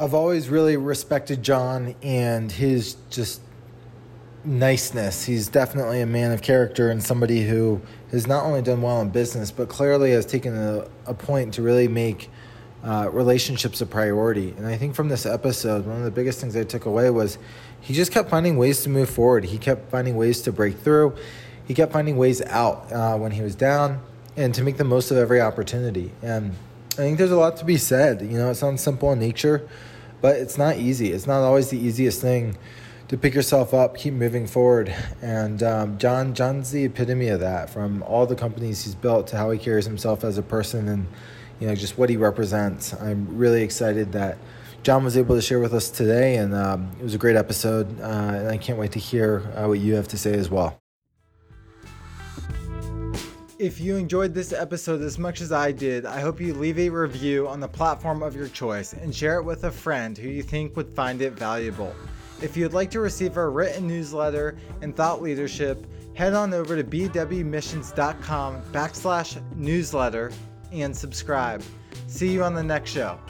I've always really respected John and his just niceness. He's definitely a man of character and somebody who has not only done well in business, but clearly has taken a, a point to really make uh, relationships a priority. And I think from this episode, one of the biggest things I took away was he just kept finding ways to move forward. He kept finding ways to break through. He kept finding ways out uh, when he was down and to make the most of every opportunity. And I think there's a lot to be said. You know, it sounds simple in nature but it's not easy. It's not always the easiest thing to pick yourself up, keep moving forward. And um, John, John's the epitome of that. From all the companies he's built to how he carries himself as a person, and you know just what he represents. I'm really excited that John was able to share with us today, and um, it was a great episode. Uh, and I can't wait to hear uh, what you have to say as well. If you enjoyed this episode as much as I did, I hope you leave a review on the platform of your choice and share it with a friend who you think would find it valuable. If you'd like to receive our written newsletter and thought leadership, head on over to bwmissions.com backslash newsletter and subscribe. See you on the next show.